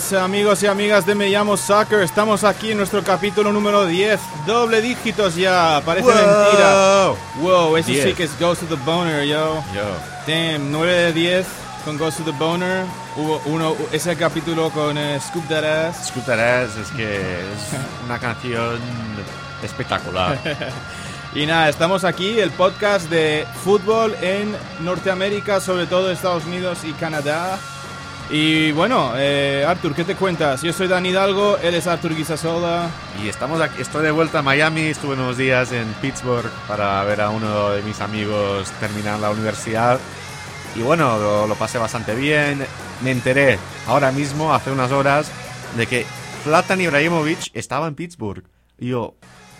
Buenas amigos y amigas de Me Llamo Soccer. Estamos aquí en nuestro capítulo número 10. Doble dígitos ya, parece mentira. Wow, eso sí que es Ghost of the Boner, yo. Yo. Damn, 9 de 10 con Ghost of the Boner. Hubo uno, ese capítulo con eh, Scoop That Ass. Scoop That Ass es que es una canción espectacular. y nada, estamos aquí, el podcast de fútbol en Norteamérica, sobre todo Estados Unidos y Canadá. Y bueno, eh, Artur, ¿qué te cuentas? Yo soy Dan Hidalgo, él es Artur Guisasola. Y estamos aquí, estoy de vuelta a Miami, estuve unos días en Pittsburgh para ver a uno de mis amigos terminar la universidad. Y bueno, lo, pasé bastante bien. Me enteré ahora mismo, hace unas horas, de que Zlatan Ibrahimovic estaba en Pittsburgh. Y yo,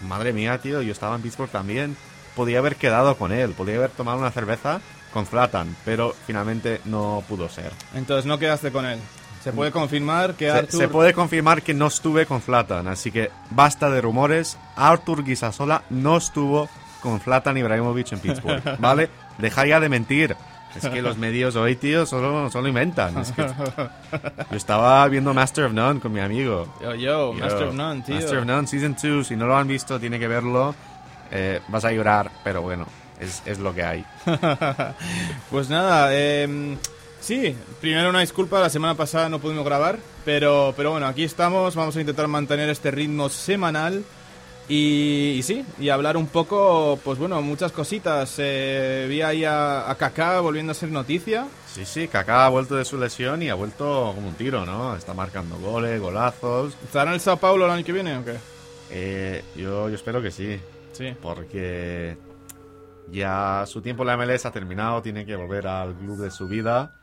madre mía, tío, yo estaba en Pittsburgh también. Podía haber quedado con él, podía haber tomado una cerveza con Zlatan, pero finalmente no pudo ser. Entonces no quedaste con él. Se puede confirmar que Se, Artur... se puede confirmar que no estuve con Zlatan, así que basta de rumores. Artur Guisasola no estuvo con Zlatan Ibrahimovic en Pittsburgh, ¿vale? Deja ya de mentir. Es que los medios hoy, tío, solo, solo inventan. Es que yo estaba viendo Master of None con mi amigo. Yo, yo, Yo, Master of None, tío. Master of None, Season 2. Si no lo han visto, tiene que verlo. Eh, vas a llorar, pero bueno, es, es lo que hay. Pues nada, eh, sí, primero una disculpa, la semana pasada no pudimos grabar, pero, pero bueno, aquí estamos, vamos a intentar mantener este ritmo semanal y, y sí, y hablar un poco, pues bueno, muchas cositas. Eh, vi ahí a, a Kaká volviendo a ser noticia. Sí, sí, Kaká ha vuelto de su lesión y ha vuelto como un tiro, ¿no? Está marcando goles, golazos. ¿Estará en el Sao Paulo el año que viene o qué? Eh, yo, yo espero que sí, Sí. porque ya su tiempo en la MLS ha terminado, tiene que volver al club de su vida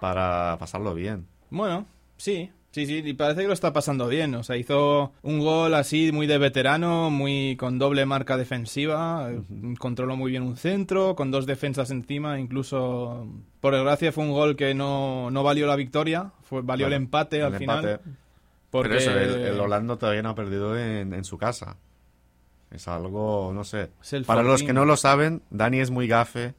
para pasarlo bien. Bueno, sí, sí, sí, y parece que lo está pasando bien. O sea, hizo un gol así muy de veterano, muy con doble marca defensiva, controló muy bien un centro, con dos defensas encima, incluso por desgracia fue un gol que no, no valió la victoria, fue, valió Bueno, el empate al el final. empate. Porque Pero eso, el, el Orlando todavía no ha perdido en, en su casa. Es algo, no sé. Para los que no lo saben, Dani es muy gafe.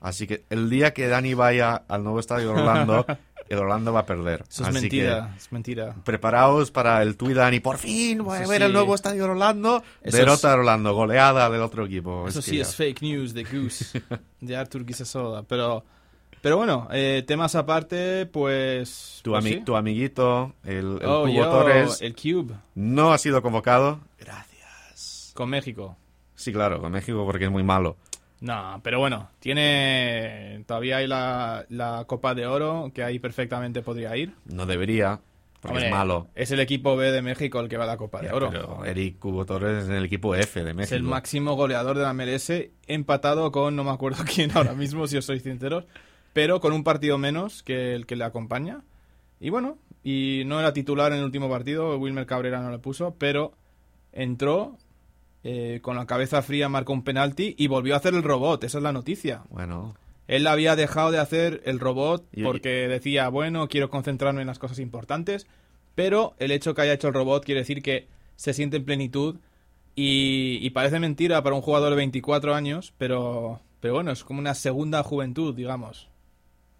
Así que el día que Dani vaya al nuevo estadio de Orlando, el Orlando va a perder. Eso es Así mentira, es mentira. que preparaos para el tuit Dani. Por fin voy a ver sí. el nuevo estadio de Orlando. Eso Derrota es- de Orlando, goleada del otro equipo. Eso Es que sí ya- es fake news de Goose, de Artur Guisasola. Pero, pero bueno, eh, temas aparte, pues... Tu, pues ami- sí. tu amiguito, el, el Oh, Cubo yo, Torres, el Cube, no ha sido convocado. Gracias. Con México. Sí, claro, con México porque es muy malo. No, pero bueno, tiene. Todavía hay la, la Copa de Oro, que ahí perfectamente podría ir. No debería, porque Hombre, es malo. Es el equipo B de México el que va a la Copa de Ya, Oro. Pero Eric Cubo Torres es el equipo F de México. es el máximo goleador de la MLS, empatado con no me acuerdo quién ahora mismo, si os soy sinceros, pero con un partido menos que el que le acompaña. Y bueno, y no era titular en el último partido, Wilmer Cabrera no le puso, pero entró. Eh, con la cabeza fría marcó un penalti y volvió a hacer el robot, esa es la noticia. Bueno, Él había dejado de hacer el robot porque decía, bueno, quiero concentrarme en las cosas importantes, pero el hecho que haya hecho el robot quiere decir que se siente en plenitud y, y parece mentira para un jugador de 24 años, pero, pero bueno, es como una segunda juventud, digamos.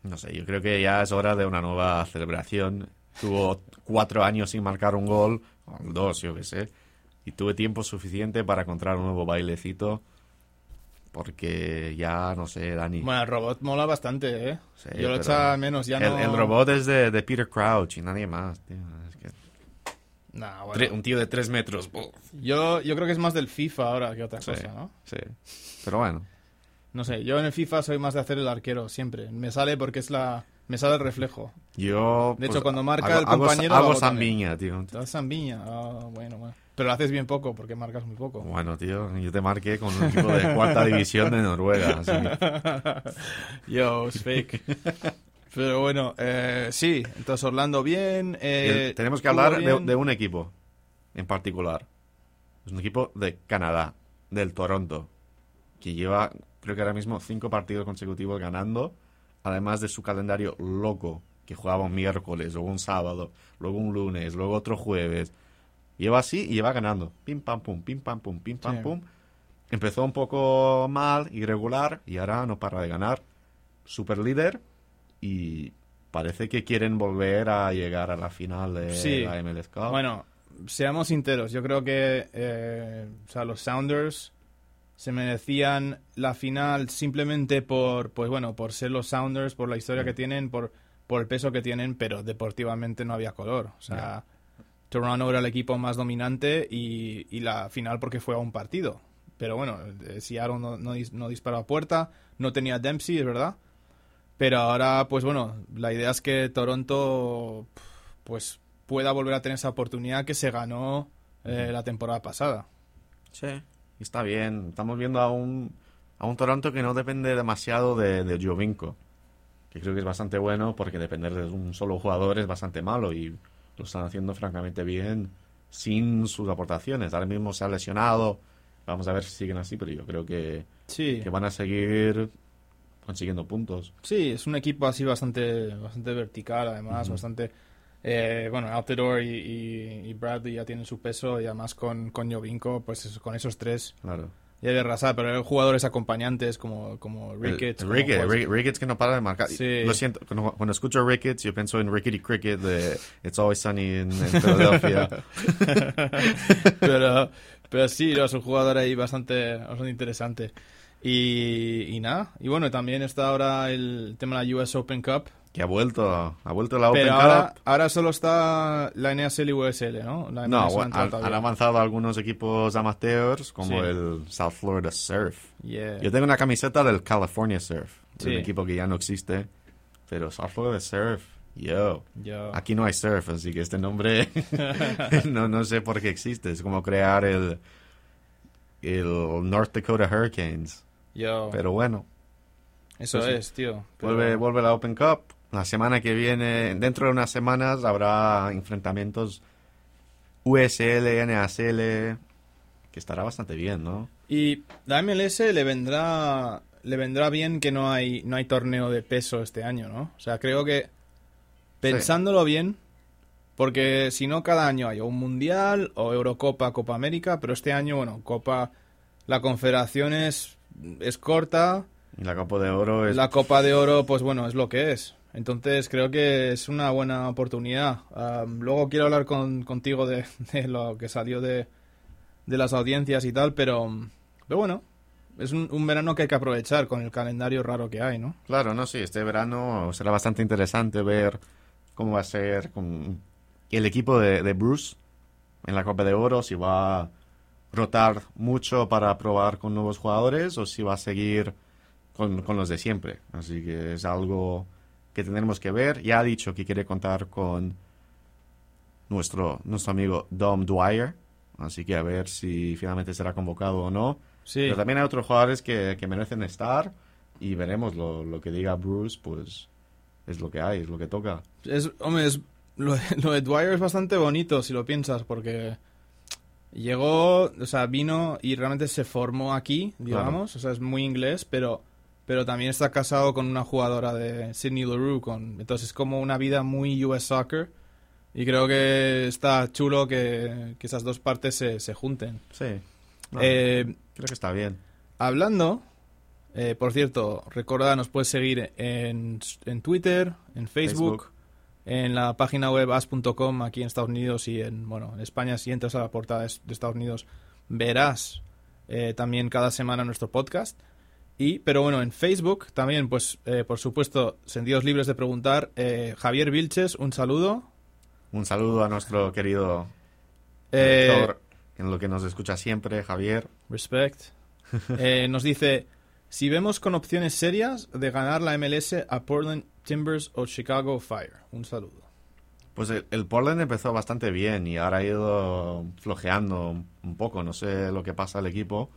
no sé, yo creo que ya es hora de una nueva celebración. Tuvo cuatro años sin marcar un gol, o dos, yo qué sé, y tuve tiempo suficiente para encontrar un nuevo bailecito, porque ya, no sé, Dani. Bueno, el robot mola bastante, ¿eh? Sí, Yo lo echaba menos, ya el, no... el robot es de, de Peter Crouch y nadie más, tío. Es que- Nah, bueno. Tre- un tío de tres metros. ¡buf! yo, yo creo que es más del FIFA ahora que otra Sí, cosa, ¿no? sí. Pero bueno, No sé, yo en el FIFA soy más de hacer el arquero siempre. Me sale porque es la... Me sale el reflejo. yo... De pues, hecho, cuando marca hago- el compañero, Hago, hago zambiña, tío. Zambiña. Ah, bueno, bueno. Pero lo haces bien poco porque marcas muy poco. Bueno, tío, yo te marqué con un equipo de cuarta división de Noruega. así Yo, es fake. Pero bueno, eh, sí, entonces Orlando bien. eh, tenemos que hablar de, de un equipo en particular. Es un equipo de Canadá, del Toronto, que lleva, creo que ahora mismo, cinco partidos consecutivos ganando, además de su calendario loco, que jugaba un miércoles, luego un sábado, luego un lunes, luego otro jueves. Lleva así y lleva ganando. Pim, pam, pum, pim, pam, pum, pim, pam, Sí. pum. Empezó un poco mal, irregular, y ahora no para de ganar. Super líder y parece que quieren volver a llegar a la final de Sí. la MLS Cup. Bueno, seamos sinceros, yo creo que eh, o sea, los Sounders se merecían la final simplemente por, pues bueno, por ser los Sounders, por la historia que tienen, por, por el peso que tienen, pero deportivamente no había color. O sea, Toronto era el equipo más dominante y, y la final porque fue a un partido. Pero bueno, eh, Seattle no, no, no disparó a puerta, no tenía Dempsey, es verdad. Pero ahora, pues bueno, la idea es que Toronto pues pueda volver a tener esa oportunidad que se ganó eh, la temporada pasada. Sí. Y está bien. Estamos viendo a un, a un Toronto que no depende demasiado de, de Giovinco. Que creo que es bastante bueno porque depender de un solo jugador es bastante malo y lo están haciendo francamente bien sin sus aportaciones. Ahora mismo se ha lesionado. Vamos a ver si siguen así, pero yo creo que, Sí, que van a seguir consiguiendo puntos. sí, es un equipo así bastante, bastante vertical, además, bastante... eh, bueno, Altidore y, y- y Bradley ya tienen su peso y además con, con Jovinko, pues eso, con esos tres Claro. Ya de arrasar, pero hay jugadores acompañantes como, como Ricketts. El- Ricketts, que no para de marcar. Sí. Lo siento, cuando, cuando escucho Ricketts yo pienso en Rickety Cricket de It's Always Sunny in, in Philadelphia. pero, pero sí, es un jugador ahí bastante, bastante interesante. Y, y nada, y bueno, también está ahora el tema de la US Open Cup. Que ha vuelto, ha vuelto la Open Pero ahora, Cup. ahora solo está la NASL y USL, ¿no? La No, bueno, han, avanzado algunos equipos amateurs como Sí. el South Florida Surf. Yeah. Yo tengo una camiseta del California Surf, Sí. un equipo que ya no existe, pero South Florida Surf, yo. Yo- Aquí no hay surf, así que este nombre no, no sé por qué existe. Es como crear el, el North Dakota Hurricanes. yo- Pero bueno, eso pues es, tío. Pero- vuelve, vuelve la Open Cup. La semana que viene, dentro de unas semanas, habrá enfrentamientos USL, NASL, que estará bastante bien, ¿no? Y la MLS le vendrá le vendrá bien que no hay no hay torneo de peso este año, ¿no? O sea, creo que pensándolo bien, porque si no cada año hay un mundial o Eurocopa, Copa América, pero este año, bueno, Copa la Confederación es es corta, Y la Copa de Oro es... la Copa de Oro, pues bueno, es lo que es. Entonces creo que es una buena oportunidad. Luego quiero hablar con, contigo de, de lo que salió de, de las audiencias y tal, pero, pero bueno, es un, un verano que hay que aprovechar con el calendario raro que hay, ¿no? Claro, no, sí, este verano será bastante interesante ver cómo va a ser con el equipo de, de Bruce en la Copa de Oro, si va a rotar mucho para probar con nuevos jugadores o si va a seguir con, con los de siempre. Así que es algo que tendremos que ver. Ya ha dicho que quiere contar con nuestro, nuestro amigo Dom Dwyer, así que a ver si finalmente será convocado o no. Sí, Pero también hay otros jugadores que, que merecen estar y veremos lo, lo que diga Bruce, pues es lo que hay, es lo que toca. es, hombre, es, lo, lo de Dwyer es bastante bonito si lo piensas, porque llegó, o sea, vino y realmente se formó aquí, digamos, o sea, es muy inglés, pero pero también está casado con una jugadora de Sydney LaRue, con, entonces es como una vida muy US Soccer y creo que está chulo que, que esas dos partes se, se junten. Sí, no, Eh, creo que está bien. Hablando, eh, por cierto, recuerda, nos puedes seguir en, en Twitter, en Facebook, Facebook. en la página web as.com aquí en Estados Unidos y en, bueno, en España, si entras a la portada de de Estados Unidos, verás eh, también cada semana nuestro podcast. Y, pero bueno, en Facebook también, pues, eh, por supuesto, sentidos libres de preguntar. Eh, Javier Vilches, un saludo. Un saludo a nuestro querido Eh, en lo que nos escucha siempre, Javier. Respect. Eh, nos dice, si vemos con opciones serias de ganar la MLS a Portland Timbers o Chicago Fire. Un saludo. Pues el, el Portland empezó bastante bien y ahora ha ido flojeando un poco, no sé lo que pasa al equipo,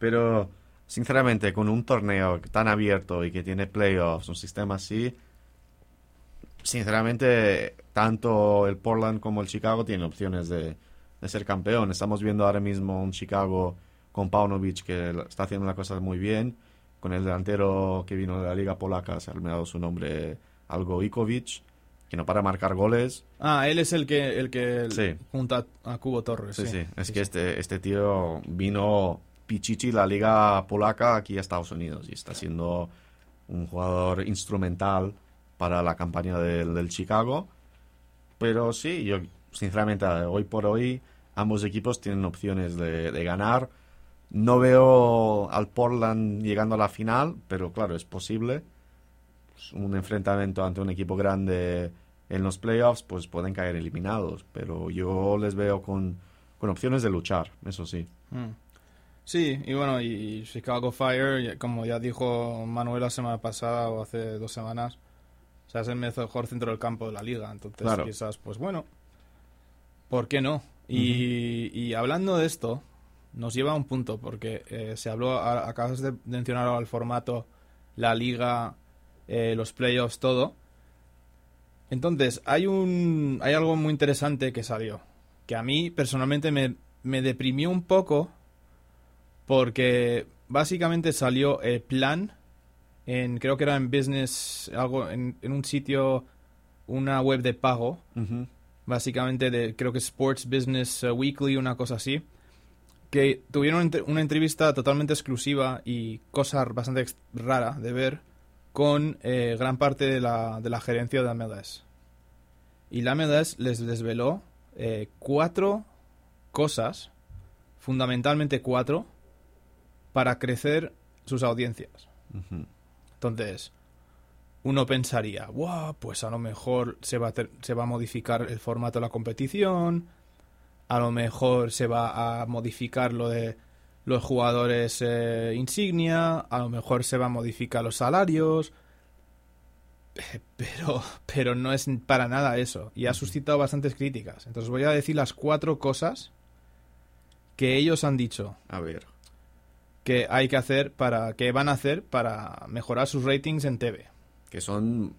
pero sinceramente con un torneo tan abierto y que tiene playoffs, un sistema así, sinceramente tanto el Portland como el Chicago tienen opciones de, de ser campeón. Estamos viendo ahora mismo un Chicago con Paunovic que está haciendo las cosas muy bien, con el delantero que vino de la liga polaca, se ha olvidado su nombre, algo Ikovic, que no para marcar goles. Ah, él es el que, el que Sí. junta a Cubo Torres. Sí, sí. Es Sí, que este, este tío vino Pichichi, la liga polaca, aquí a Estados Unidos y está siendo un jugador instrumental para la campaña del, Chicago. Pero sí, yo sinceramente hoy por hoy ambos equipos tienen opciones de, de ganar. No veo al Portland llegando a la final, pero claro, es posible. Pues, un enfrentamiento ante un equipo grande en los playoffs, pues pueden caer eliminados. Pero yo les veo con, con opciones de luchar, eso sí. Mm. Sí, y bueno, y Chicago Fire, como ya dijo Manuel la semana pasada o hace dos semanas, o sea, es el mejor centro del campo de la liga. Entonces, Claro. quizás, pues bueno, ¿por qué no? Y, y hablando de esto, nos lleva a un punto, porque eh, se habló, a- acabas de mencionar ahora el formato, la liga, eh, los playoffs, todo. Entonces, hay un hay algo muy interesante que salió, que a mí personalmente me, me deprimió un poco, porque básicamente salió el plan en, creo que era en business, algo, en, en un sitio, una web de pago, básicamente de, creo que Sports Business eh, Weekly, una cosa así, que tuvieron una entrevista totalmente exclusiva y cosa bastante rara de ver con eh, gran parte de la, de la gerencia de MLS. Y la MLS les desveló eh, cuatro cosas, fundamentalmente cuatro, para crecer sus audiencias. Entonces, uno pensaría, wow, pues a lo mejor se va a, ter- se va a modificar el formato de la competición, a lo mejor se va a modificar lo de los jugadores eh, insignia, a lo mejor se va a modificar los salarios, eh, pero, pero no es para nada eso, y ha suscitado bastantes críticas. Entonces voy a decir las cuatro cosas que ellos han dicho A ver. Que hay que hacer para que van a hacer para mejorar sus ratings en TV. que son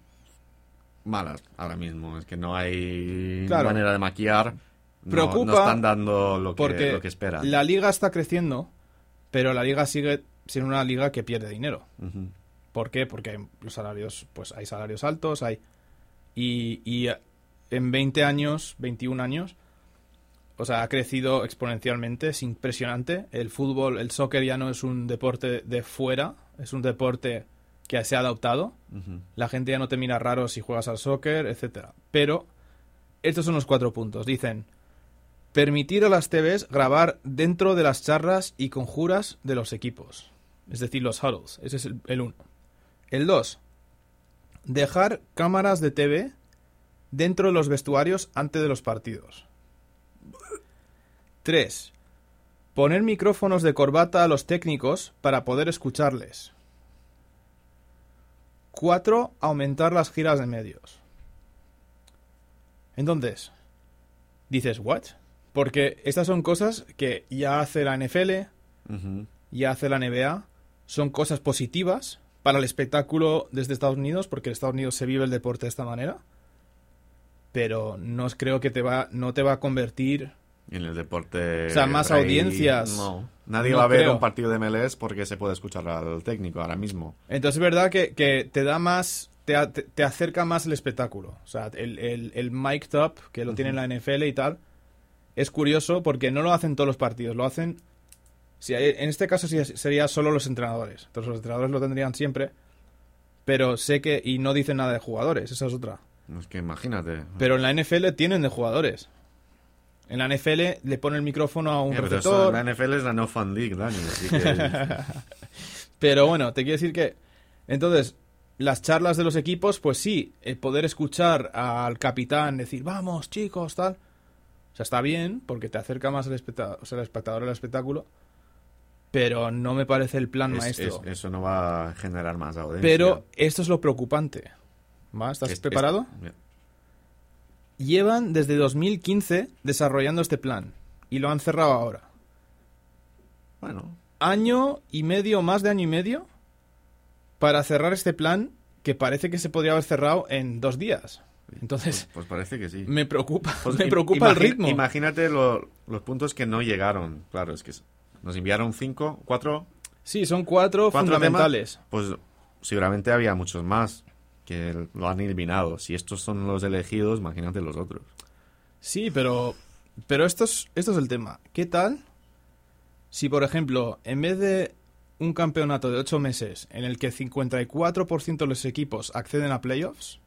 malas ahora mismo. Es que no hay Claro. manera de maquillar. Preocupa no están dando lo que, Porque lo que esperan. la liga está creciendo, pero la liga sigue siendo una liga que pierde dinero. ¿Por qué? Porque hay los salarios, pues hay salarios altos, hay y, y en 20 años, 21 años, o sea, ha crecido exponencialmente, es impresionante. El fútbol, el soccer ya no es un deporte de fuera, es un deporte que se ha adoptado. La gente ya no te mira raro si juegas al soccer, etcétera. Pero estos son los cuatro puntos. Dicen permitir a las TVs grabar dentro de las charlas y conjuras de los equipos. Es decir, los huddles. Ese es el, el uno. El dos. Dejar cámaras de TV dentro de los vestuarios antes de los partidos. 3. Poner micrófonos de corbata a los técnicos para poder escucharles. 4. Aumentar las giras de medios. Entonces, dices, ¿what? Porque estas son cosas que ya hace la NFL, ya hace la NBA, son cosas positivas para el espectáculo desde Estados Unidos, porque en Estados Unidos se vive el deporte de esta manera. Pero no creo que te va, no te va a convertir. En el deporte. O sea, más rey, audiencias. No. Nadie No va a ver creo. un partido de MLS porque se puede escuchar al técnico ahora mismo. Entonces es verdad que, que te da más, te, te- acerca más el espectáculo. O sea, el, el, el mic top, que lo tiene la NFL y tal, es curioso porque no lo hacen todos los partidos, lo hacen... Si hay- en este caso sería solo los entrenadores. Entonces los entrenadores lo tendrían siempre, pero sé que... Y no dicen nada de jugadores, esa es otra. Es que imagínate. Pero en la NFL tienen de jugadores. En la NFL le pone el micrófono a un Eh, pero eso, receptor. la NFL es la No Fan League, Dani. Así que. Pero bueno, te quiero decir que. Entonces, las charlas de los equipos, pues sí, el poder escuchar al capitán decir, vamos, chicos, tal. O sea, está bien, porque te acerca más al espectador, o sea, el espectador al espectáculo. Pero no me parece el plan es- maestro. es- eso no va a generar más audiencia. pero esto es lo preocupante. ¿Va? ¿Estás Es- es- preparado? Llevan desde 2015 desarrollando este plan. Y lo han cerrado ahora. Bueno, año y medio, más de año y medio, para cerrar este plan que parece que se podría haber cerrado en dos días. Entonces, pues parece que sí. me preocupa, Pues me preocupa el ritmo. Imagínate lo- los puntos que no llegaron. Claro, es que nos enviaron cinco, cuatro, Sí, son cuatro, cuatro fundamentales. temas. Pues seguramente había muchos más que lo han eliminado. Si estos son los elegidos, imagínate los otros. Sí, pero, pero esto, es, esto es el tema. ¿Qué tal si, por ejemplo, en vez de un campeonato de ocho meses en el que 54% de los equipos acceden a playoffs,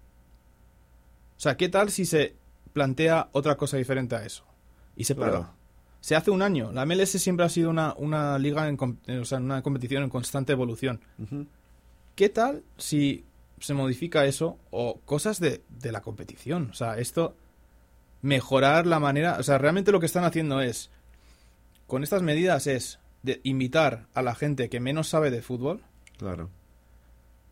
sea, ¿qué tal si se plantea otra cosa diferente a eso? Y se Claro. prueba. Se hace un año. La MLS siempre ha sido una, una liga, en, o sea, una competición en constante evolución. ¿Qué tal si se modifica eso o cosas de, de la competición? O sea, esto, mejorar la manera, o sea, realmente lo que están haciendo es, con estas medidas es de invitar a la gente que menos sabe de fútbol Claro.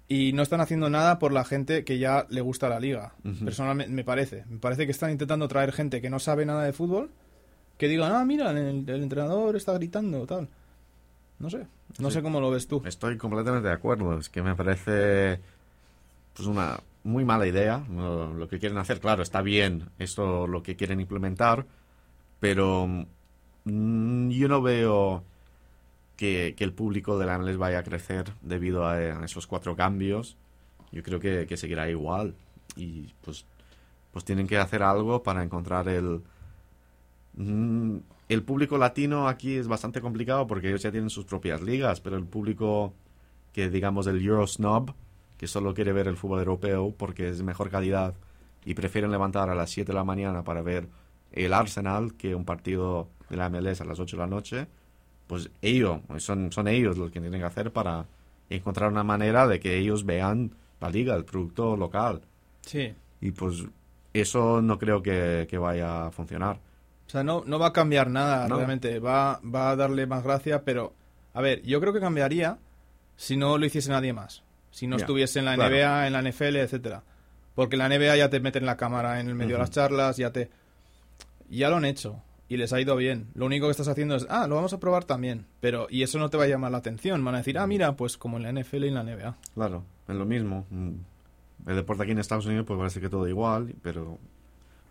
y no están haciendo nada por la gente que ya le gusta la liga. Personalmente, me parece. Me parece que están intentando traer gente que no sabe nada de fútbol, que digan, ah, mira, el, el entrenador está gritando, tal. No sé, no Sí. sé cómo lo ves tú. Estoy completamente de acuerdo. Es que me parece pues una muy mala idea lo, que quieren hacer. Claro, está bien esto lo que quieren implementar, pero mm, yo no veo que, el público de la MLS vaya a crecer debido a, a esos cuatro cambios. Yo creo que, que seguirá igual y pues pues tienen que hacer algo para encontrar el Mm, el público latino aquí es bastante complicado porque ellos ya tienen sus propias ligas, pero el público que digamos el Eurosnob, que solo quiere ver el fútbol europeo porque es de mejor calidad y prefieren levantar a las 7 de la mañana para ver el Arsenal que un partido de la MLS a las 8 de la noche, pues ellos, son, son ellos los que tienen que hacer para encontrar una manera de que ellos vean la liga, el producto local. Sí. Y pues eso no creo que, que vaya a funcionar. O sea, no, no va a cambiar nada No. realmente. Va, va a darle más gracia, pero. A ver, yo creo que cambiaría si no lo hiciese nadie más. Si no Ya, estuviese en la claro. NBA, en la NFL, etcétera. Porque la NBA ya te meten la cámara en el medio de las charlas, ya te. Ya lo han hecho. Y les ha ido bien. Lo único que estás haciendo es, ah, lo vamos a probar también. Pero, y eso no te va a llamar la atención. Van a decir, ah, mira, pues como en la NFL y en la NBA. Claro, es lo mismo. Mm, El deporte aquí en Estados Unidos pues parece que todo igual, pero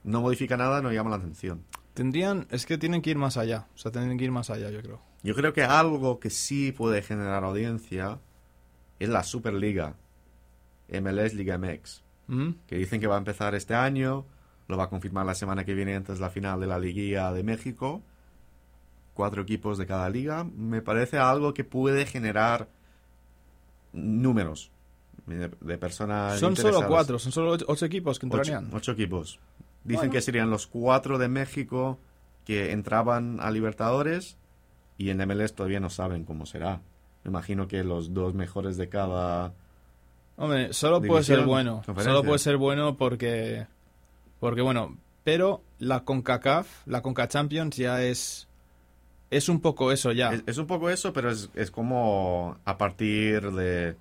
no modifica nada, no llama la atención. Tendrían, es que tienen que ir más allá. O sea, tienen que ir más allá, yo creo. Yo creo que algo que sí puede generar audiencia es la Superliga, MLS Liga MX, ¿Mm? que dicen que va a empezar este año, lo va a confirmar la semana que viene antes de la final de la Liguilla de México. Cuatro equipos de cada liga. Me parece algo que puede generar números de, de personas Son solo cuatro, son solo ocho, ocho equipos que Ocho, entrarían. ocho equipos. Dicen Bueno. que serían los cuatro de México que entraban a Libertadores y en MLS todavía no saben cómo será. Me imagino que los dos mejores de cada... Hombre, solo puede ser bueno. Solo puede ser bueno porque. Porque bueno. Pero la CONCACAF, la CONCA Champions ya es. Es un poco eso ya. Es, es un poco eso, pero es, es como a partir de,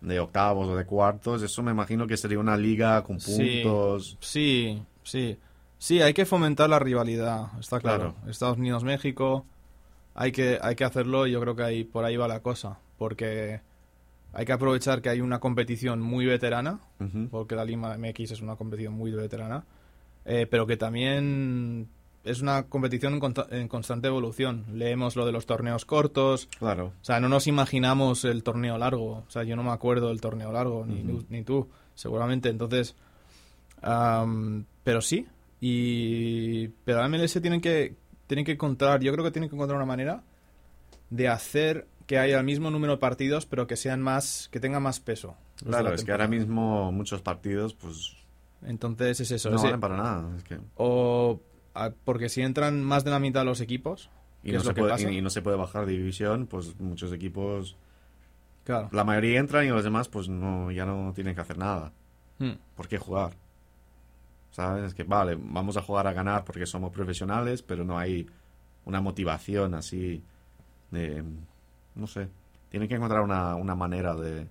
de octavos o de cuartos. Eso me imagino que sería una liga con puntos. Sí, sí. Sí, hay que fomentar la rivalidad, está claro. Claro. Estados Unidos, México. Hay que, hay que hacerlo y yo creo que ahí, por ahí va la cosa. Porque hay que aprovechar que hay una competición muy veterana. Porque la Lima MX es una competición muy veterana, eh, pero que también es una competición en, en constante evolución. Leemos lo de los torneos cortos, Claro. o sea, no nos imaginamos el torneo largo, o sea, yo no me acuerdo del torneo largo, ni, ni tú, seguramente, entonces, am, pero sí, y pero la MLS tienen que, tienen que encontrar, yo creo que tienen que encontrar una manera de hacer que haya el mismo número de partidos, pero que sean más, que tengan más peso. Claro, la es que ahora mismo muchos partidos pues Entonces es eso. no valen para nada. Es que... o a- porque si entran más de la mitad de los equipos, Y ¿qué no, se puede, pasa? y- y no se puede bajar de división, pues muchos equipos, Claro. la mayoría entran y los demás pues no ya no tienen que hacer nada. Hmm. ¿Por qué jugar? ¿Sabes? Es que vale, vamos a jugar a ganar porque somos profesionales, pero no hay una motivación así de... No sé. Tienen que encontrar una, una manera de,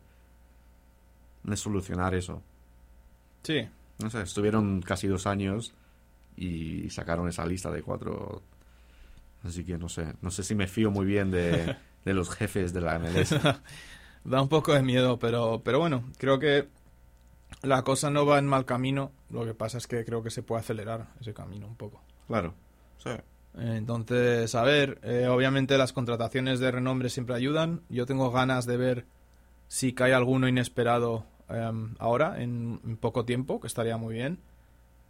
de solucionar eso. Sí. No sé, estuvieron casi dos años y sacaron esa lista de cuatro. Así que no sé, no sé si me fío muy bien de, de los jefes de la MLS. Da un poco de miedo, pero, pero bueno, creo que la cosa no va en mal camino. Lo que pasa es que creo que se puede acelerar ese camino un poco. Claro. Sí. Entonces, a ver, eh, obviamente las contrataciones de renombre siempre ayudan. Yo tengo ganas de ver si cae alguno inesperado em, ahora, en, en poco tiempo, que estaría muy bien.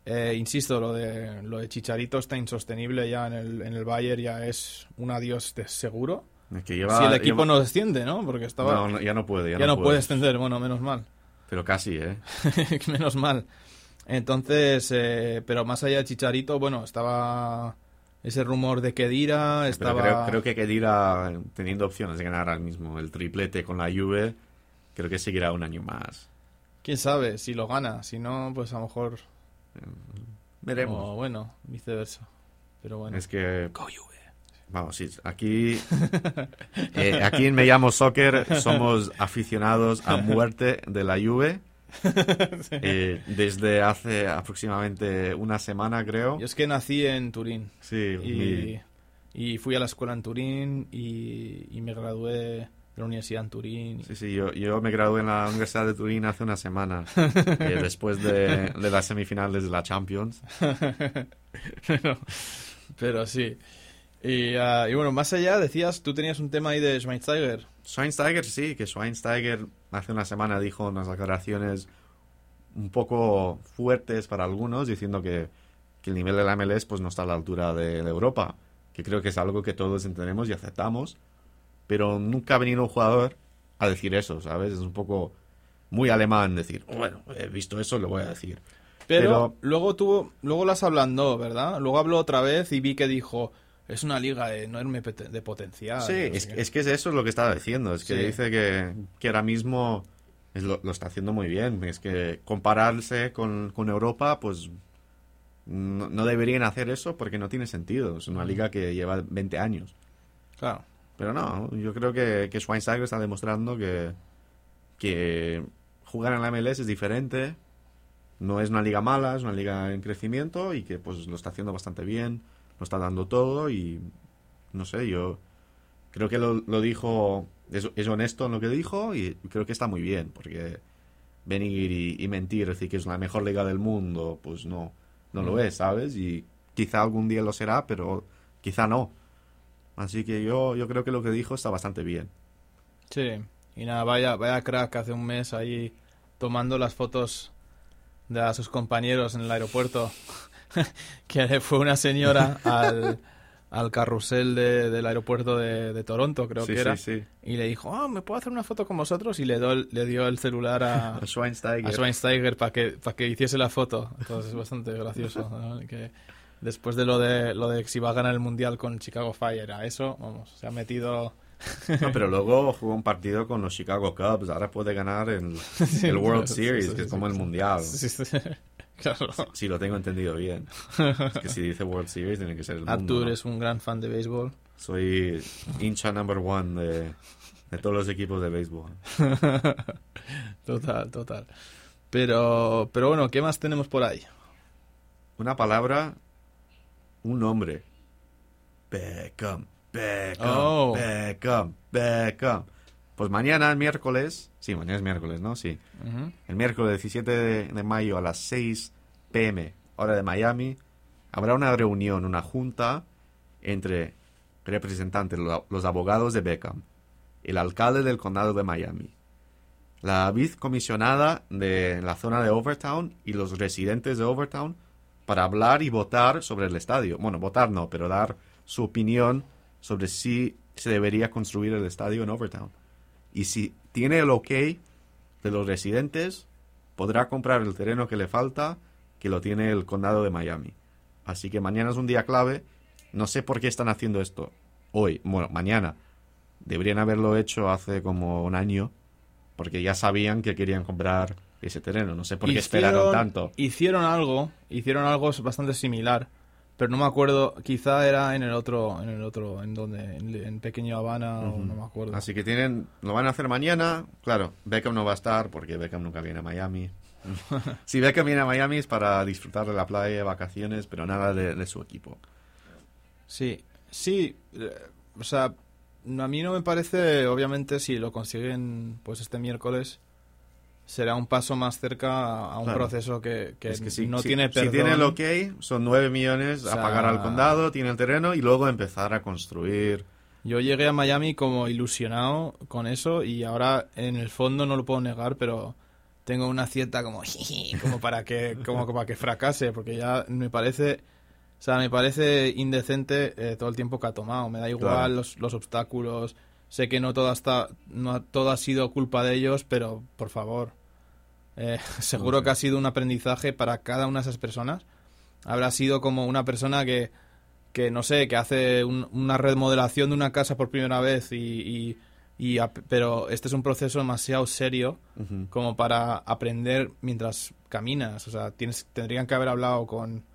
Eh, insisto, lo de, lo de Chicharito está insostenible ya en el, en el Bayern, ya es un adiós de seguro. Es que lleva, si el equipo lleva- no desciende, ¿no? Porque estaba... No, no, ya no puede. Ya, ya no, puede. puede descender, bueno, menos mal. Pero casi, ¿eh? menos mal. Entonces, eh, pero más allá de Chicharito, bueno, estaba ese rumor de Kedira, estaba... creo, creo que Kedira, teniendo opciones de ganar al mismo el triplete con la Juve, creo que seguirá un año más. ¿Quién sabe? Si lo gana, si no, pues a lo mejor... Veremos. O bueno, viceversa. Pero bueno. Es que, Go Juve. Vamos, sí, aquí, eh, aquí en Me Llamo Soccer somos aficionados a muerte de la Juve. Eh, desde hace aproximadamente una semana, creo. Yo es que nací en Turín Sí, y, y fui a la escuela en Turín y, y me gradué de la universidad en Turín. sí, sí, yo, yo me gradué en la Universidad de Turín hace una semana, eh, después de, de las semifinales de la Champions. pero, pero sí. Y, y bueno, más allá, decías, tú tenías un tema ahí de Schweinsteiger. Schweinsteiger, sí, que Schweinsteiger hace una semana dijo unas declaraciones un poco fuertes para algunos, diciendo que, que el nivel de la MLS pues, no está a la altura de, de Europa, que creo que es algo que todos entendemos y aceptamos, pero nunca ha venido un jugador a decir eso, ¿sabes? Es un poco muy alemán decir, bueno, he visto eso, lo voy a decir. Pero, Pero- luego tuvo, luego las ablandó, ¿verdad? Luego habló otra vez y vi que dijo, es una liga enorme pete- de potencial. Sí, no es, es que es eso lo que estaba diciendo. Es que Sí. dice que, que ahora mismo es lo, lo está haciendo muy bien. Es que compararse con, con Europa, pues no, no deberían hacer eso porque no tiene sentido. Es una liga que lleva 20 años. Claro. Pero no, yo creo que, que Schweinsteiger está demostrando que, que jugar en la MLS es diferente. No es una liga mala, es una liga en crecimiento y que pues lo está haciendo bastante bien, lo está dando todo y no sé, yo creo que lo, lo dijo, es, es honesto en lo que dijo y creo que está muy bien, porque venir y, y mentir, decir que es la mejor liga del mundo, pues no, no lo es, ¿sabes? Y quizá algún día lo será, pero quizá no. Así que yo, yo creo que lo que dijo está bastante bien. Sí. Y nada, vaya, vaya crack hace un mes ahí tomando las fotos de a sus compañeros en el aeropuerto. que fue una señora al, al carrusel de- del aeropuerto de, de Toronto, creo sí, que era. sí, sí. Y le dijo, ah, ¿me puedo hacer una foto con vosotros? Y le, dio el- le dio el celular a, A Schweinsteiger. a Schweinsteiger para que, para que hiciese la foto. Entonces es bastante gracioso. ¿no? Que después de lo de lo de si va a ganar el mundial con Chicago Fire, a eso, vamos, se ha metido. No, pero luego jugó un partido con los Chicago Cubs. Ahora puede ganar el, el World Series, que es como el sí. Mundial. Claro. Si lo tengo entendido bien. Es que si dice World Series tiene que ser el mundo. Abdur ¿no? es un gran fan de béisbol. Soy hincha number one de, de todos los equipos de béisbol. Total, total. Pero, pero bueno, ¿qué más tenemos por ahí? Una palabra, un nombre. Beckham, Beckham, Oh. Beckham, Beckham. Pues mañana, el miércoles, sí, mañana es miércoles, ¿no? Sí. El miércoles 17 de, de mayo a las 6 pm, hora de Miami, habrá una reunión, una junta entre representantes, lo- los abogados de Beckham, el alcalde del condado de Miami, la vicecomisionada de la zona de Overtown y los residentes de Overtown para hablar y votar sobre el estadio. Bueno, votar no, pero dar su opinión sobre si se debería construir el estadio en Overtown. Y si tiene el ok de los residentes, podrá comprar el terreno que le falta, que lo tiene el condado de Miami. Así que mañana es un día clave. No sé por qué están haciendo esto hoy, bueno, mañana. Deberían haberlo hecho hace como un año, porque ya sabían que querían comprar ese terreno. No sé por qué esperaron tanto. Hicieron algo, hicieron algo bastante similar, pero no me acuerdo, quizá era en el otro, en el otro, en donde, en, en Pequeño Habana, o no me acuerdo. Así que tienen, lo van a hacer mañana. Claro, Beckham no va a estar porque Beckham nunca viene a Miami. si Beckham viene a Miami es para disfrutar de la playa, vacaciones, pero nada de, de su equipo. Sí, sí, eh, o sea, a mí no me parece, obviamente, si lo consiguen pues este miércoles, será un paso más cerca a un Claro. proceso que, que Es que si, no si- tiene si perdón. tiene el ok, son 9 millones O a pagar al condado, tiene el terreno y luego empezar a construir. Yo llegué a Miami como ilusionado con eso y ahora en el fondo no lo puedo negar, pero tengo una cierta como como para que como para que fracase, porque ya me parece o sea, me parece indecente eh, todo el tiempo que ha tomado. Me da igual Claro. los, los obstáculos. Sé que no todo está no todo ha sido culpa de ellos, pero por favor. Eh, seguro que ha sido un aprendizaje para cada una de esas personas. Habrá sido como una persona que, que no sé, que hace un- una remodelación de una casa por primera vez y, y- y ap- pero este es un proceso demasiado serio como para aprender mientras caminas. O sea, tienes, tendrían que haber hablado con,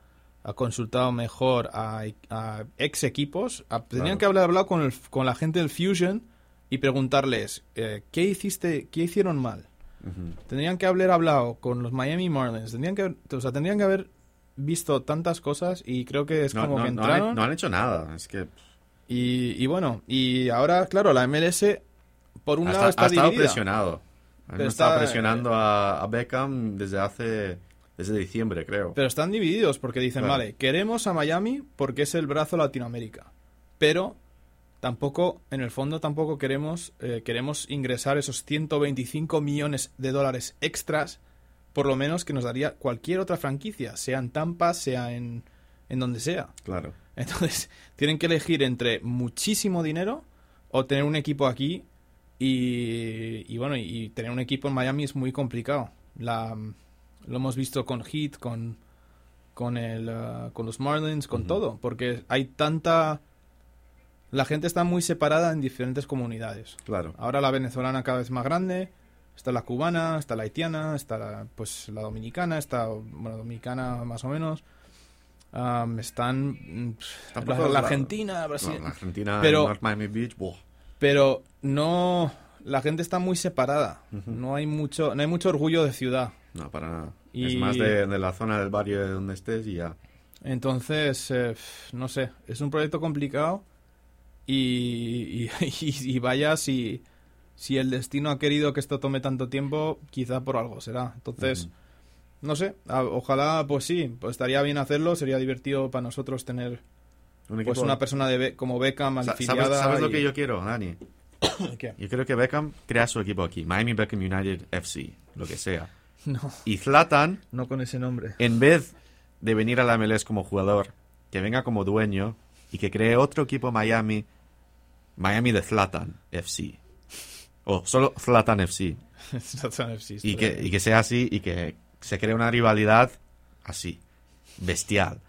ha consultado mejor a, a ex equipos, a- tendrían Claro. que haber hablado con, el- con la gente del Fusion y preguntarles eh, qué hiciste, qué hicieron mal. Ujú. Tendrían que haber hablado con los Miami Marlins, tendrían que, haber- o sea, tendrían que haber visto tantas cosas y creo que es No, como no- que no han, entraron no han hecho nada. Es que y, y bueno, y ahora, claro, la MLS por un ha, lado está ha estado dividida. presionado. Está- presionando a, a Beckham desde hace desde diciembre, creo. Pero están divididos porque dicen, Claro. vale, queremos a Miami porque es el brazo Latinoamérica. Pero tampoco, en el fondo tampoco queremos, eh, queremos ingresar esos 125 millones de dólares extras, por lo menos que nos daría cualquier otra franquicia, sea en Tampa, sea en, en donde sea. Claro. Entonces, tienen que elegir entre muchísimo dinero o tener un equipo aquí y, y bueno, y tener un equipo en Miami es muy complicado. La, lo hemos visto con Heat, con, con, el, uh, con los Marlins, con todo, porque hay tanta... La gente está muy separada en diferentes comunidades. Claro. Ahora la venezolana cada vez más grande, está la cubana, está la haitiana, está la, pues la dominicana, está bueno, dominicana más o menos. Am, están mm, la, la. Argentina, Brasil, No, la Argentina, Pero- North Miami Beach, pero no la gente está muy separada. No hay mucho no hay mucho orgullo de ciudad. No, para nada. Y- Es más de, de la zona del barrio de donde estés y ya. Entonces, eh, no sé, es un proyecto complicado y, y, vaya si, si el destino ha querido que esto tome tanto tiempo, quizá por algo será. Entonces, no sé, a- ojalá, pues sí, pues estaría bien hacerlo, sería divertido para nosotros tener Un pues una persona de Be- como Beckham afiliada. ¿Sabes, lo que yo quiero, Dani? ¿Qué? Yo creo que Beckham crea su equipo aquí. Miami Beckham United FC, lo que sea. No, Y Zlatan, no con ese nombre. en vez de venir a la MLS como jugador, que venga como dueño y que cree otro equipo Miami, Miami de Zlatan FC. O solo Zlatan FC. Y que, y que sea así y que se cree una rivalidad así, bestial.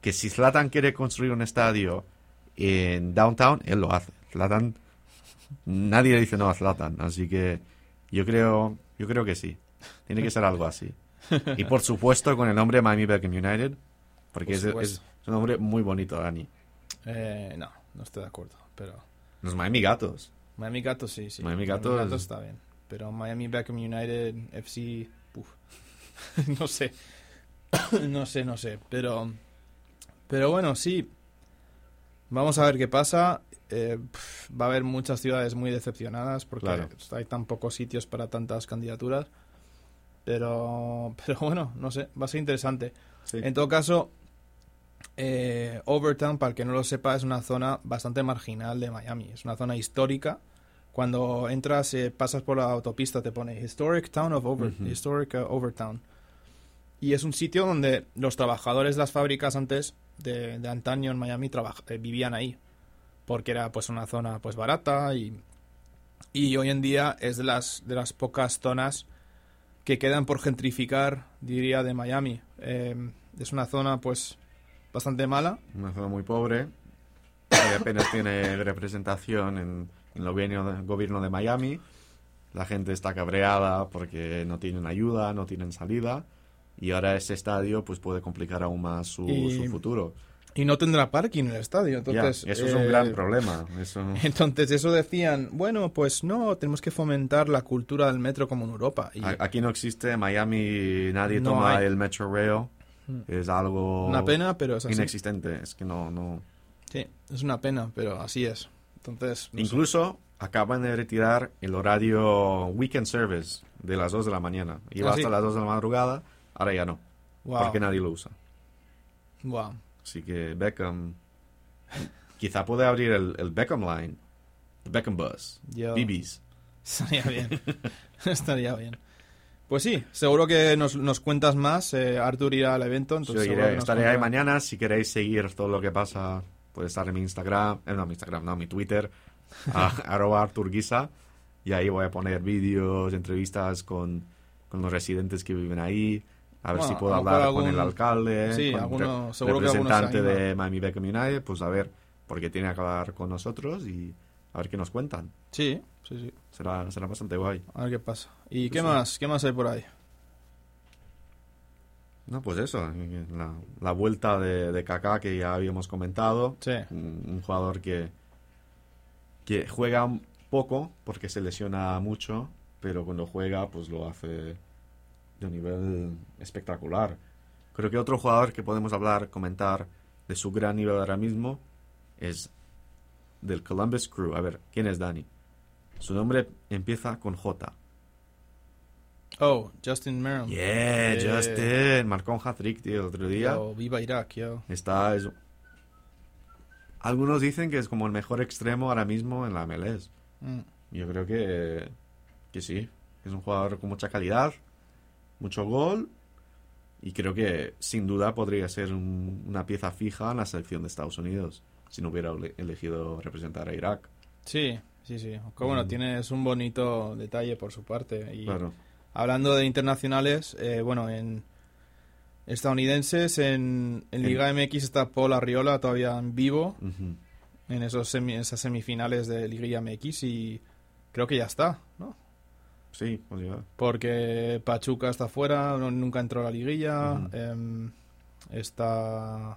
Que si Zlatan quiere construir un estadio en downtown, él lo hace. Zlatan, nadie le dice no a Zlatan, así que yo creo, yo creo que sí. Tiene que ser algo así. Y por supuesto con el nombre Miami Beckham United, porque Por es, es un nombre muy bonito, Dani. Eh, no, no estoy de acuerdo, pero... Los Miami Gatos. Miami Gatos sí, sí. Miami Gatos- está bien. Pero Miami Beckham United, FC, uf. no sé. no sé, no sé. Pero, pero bueno, sí. Vamos a ver qué pasa. Eh, va a haber muchas ciudades muy decepcionadas porque Claro. hay tan pocos sitios para tantas candidaturas. Pero, pero bueno, no sé, va a ser interesante. Sí. En todo caso, eh, Overtown, para el que no lo sepa, es una zona bastante marginal de Miami. Es una zona histórica. Cuando entras, eh, pasas por la autopista, te pone Historic Town of Over. Historic uh, Overtown. Y es un sitio donde los trabajadores de las fábricas antes de, de antaño en Miami eh, vivían ahí. Porque era pues una zona pues barata y, y hoy en día es de las, de las pocas zonas que quedan por gentrificar, diría, de Miami. Eh, es una zona pues bastante mala. Una zona muy pobre, que apenas tiene representación en, en el gobierno de, gobierno de Miami. La gente está cabreada porque no tienen ayuda, no tienen salida. Y ahora ese estadio pues puede complicar aún más su, Y- su futuro. Y no tendrá parking en el estadio. Entonces, Ya, eso es eh, un gran problema. Eso, Entonces eso decían, bueno, pues no, tenemos que fomentar la cultura del metro como en Europa. Y aquí no existe, en Miami nadie No toma hay. el Metro Rail. Es algo una pena, pero es así. inexistente. Es que no, no. Sí, es una pena, pero así es. Entonces, no sé. Incluso acaban de retirar el horario weekend service de las 2 de la mañana. Iba Ah, sí. hasta las 2 de la madrugada, ahora ya no, Wow. porque nadie lo usa. Wow. Así que Beckham quizá puede abrir el, el Beckham Line, el Beckham Bus, Yo- BBs. Estaría bien. Estaría bien. Pues sí, seguro que nos, nos cuentas más. eh, Arthur irá al evento, Yo entonces iré- estaré ahí mañana. Si queréis seguir todo lo que pasa, puede estar en mi Instagram, eh, no, mi Instagram, no, mi Twitter, a- arroba Artur Guisa. Y ahí voy a poner vídeos, entrevistas con, con los residentes que viven ahí, a ver Bueno, si puedo hablar con el alcalde, Sí, con el alguno- seguro se representante de Miami Beckham United, pues a ver, porque tiene que hablar con nosotros y a ver qué nos cuentan. Sí, sí, sí. Será, será bastante guay. A ver qué pasa. ¿Y qué Sí. más? ¿Qué más hay por ahí? No, pues eso, la, la vuelta de, de Kaká que ya habíamos comentado. Sí. Un, un jugador que, que juega poco porque se lesiona mucho, pero cuando juega pues lo hace de un nivel espectacular. Creo que otro jugador que podemos hablar, comentar de su gran nivel ahora mismo es del Columbus Crew. A ver, ¿quién es Dani? Su nombre empieza con J. Oh, Justin Merrill. Yeah, Yeah. Justin. Marcó un hat-trick, tío, el otro día. Yo, viva Irak, yo. Está. es- Algunos dicen que es como el mejor extremo ahora mismo en la MLS. Mm. Yo creo que, que sí. Es un jugador con mucha calidad, mucho gol. Y creo que sin duda podría ser un- una pieza fija en la selección de Estados Unidos si no hubiera ele- elegido representar a Irak. Sí, sí, sí. Que bueno, Mm. tiene, es un bonito detalle por su parte. Y Claro. hablando de internacionales, eh, bueno, en estadounidenses, en, en En- Liga MX está Paul Arriola todavía en vivo en esos semi- esas semifinales de Liga MX y creo que ya está, ¿no? Sí, pues ya. Porque Pachuca está fuera, no- nunca entró a la liguilla. Em, está.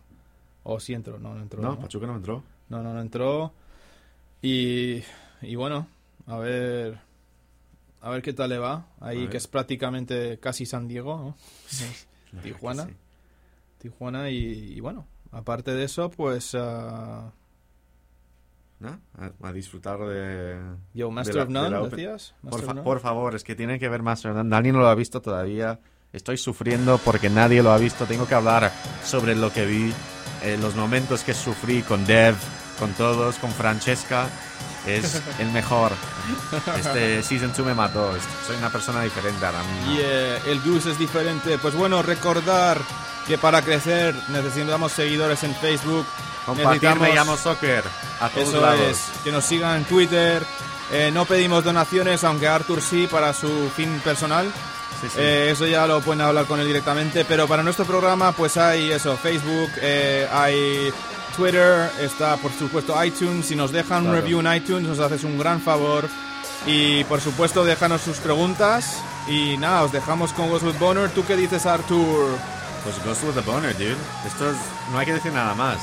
O sí entró, no, no entró. No, ¿no? Pachuca no entró. No, no, no entró. Y, y bueno, a ver. A ver qué tal le va. Ahí que es prácticamente casi San Diego, ¿no? Verdad Tijuana. sí. Tijuana y, y bueno, aparte de eso, pues. ah, ¿No? A, a disfrutar de. yo, Master de la- of de None, la decías. Por, Master fa- of None. por favor, es que tienen que ver Master of None. Dani no lo ha visto todavía. Estoy sufriendo porque nadie lo ha visto. Tengo que hablar sobre lo que vi, eh, los momentos que sufrí con Dev, con todos, con Francesca. Es el mejor. Este Season 2 me mató. Soy una persona diferente ahora mismo. Y eh, el Goose es diferente. Pues bueno, recordar que para crecer necesitamos seguidores en Facebook. Compartir Me Llamo Soccer a todos Eso lados. es, que nos sigan en Twitter. Eh, no pedimos donaciones, aunque Arthur sí para su fin personal. Sí, sí. Eh, eso ya lo pueden hablar con él directamente. Pero para nuestro programa, pues hay eso: Facebook, eh, hay Twitter, está por supuesto iTunes. Si nos dejan un Claro. review en iTunes, nos haces un gran favor. Y por supuesto, déjanos sus preguntas. Y nada, os dejamos con Ghost with Boner. ¿Tú qué dices, Arthur? Pues Ghost with the Boner, dude. Esto es... No hay que decir nada más.